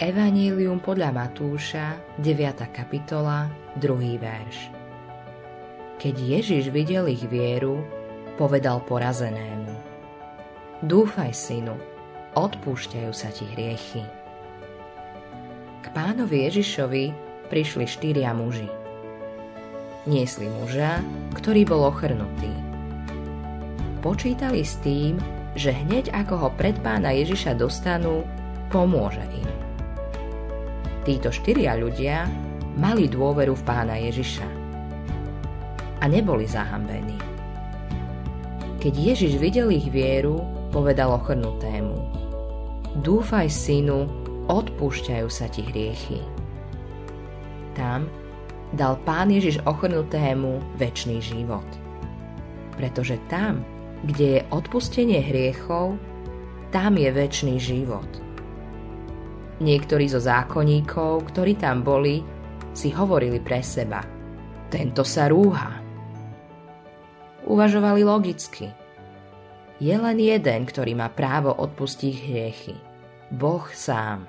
Evanílium podľa Matúša, 9. kapitola, 2. verš. Keď Ježiš videl ich vieru, povedal porazenému. Dúfaj, synu, odpúšťajú sa ti hriechy. K pánovi Ježišovi prišli štyria muži. Niesli muža, ktorý bol ochrnutý. Počítali s tým, že hneď ako ho pred pána Ježiša dostanú, pomôže im. Títo štyria ľudia mali dôveru v pána Ježiša a neboli zahambení. Keď Ježiš videl ich vieru, povedal ochrnutému Dúfaj, synu, odpúšťajú sa ti hriechy. Tam dal pán Ježiš ochrnutému väčší život. Pretože tam, kde je odpustenie hriechov, tam je väčší život. Niektorí zo zákonníkov, ktorí tam boli, si hovorili pre seba. Tento sa rúha. Uvažovali logicky. Je len jeden, ktorý má právo odpustiť hriechy. Boh sám.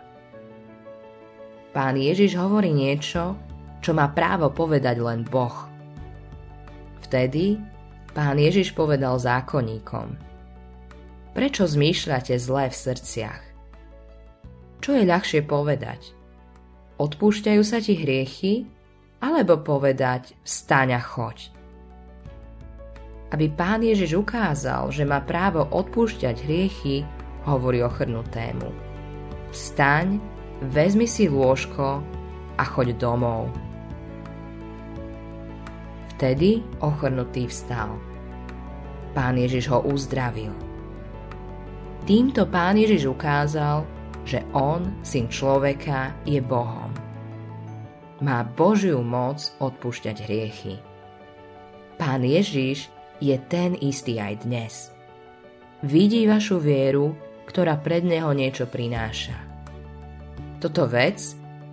Pán Ježiš hovorí niečo, čo má právo povedať len Boh. Vtedy pán Ježiš povedal zákonníkom. Prečo zmýšľate zlé v srdciach? Čo je ľahšie povedať? Odpúšťajú sa ti hriechy? Alebo povedať vstaň a choď? Aby pán Ježiš ukázal, že má právo odpúšťať hriechy, hovorí ochrnutému. Vstaň, vezmi si lôžko a choď domov. Vtedy ochrnutý vstal. Pán Ježiš ho uzdravil. Týmto pán Ježiš ukázal, že on, syn človeka, je Bohom. Má Božiu moc odpúšťať hriechy. Pán Ježiš je ten istý aj dnes. Vidí vašu vieru, ktorá pred Neho niečo prináša. Toto vec,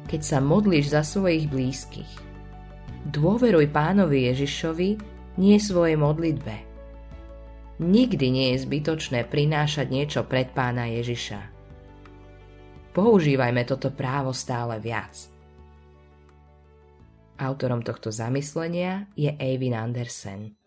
keď sa modlíš za svojich blízkych. Dôveruj pánovi Ježišovi nie svojej modlitbe. Nikdy nie je zbytočné prinášať niečo pred pána Ježiša Používajme toto právo stále viac. Autorom tohto zamyslenia je Eivin Andersen.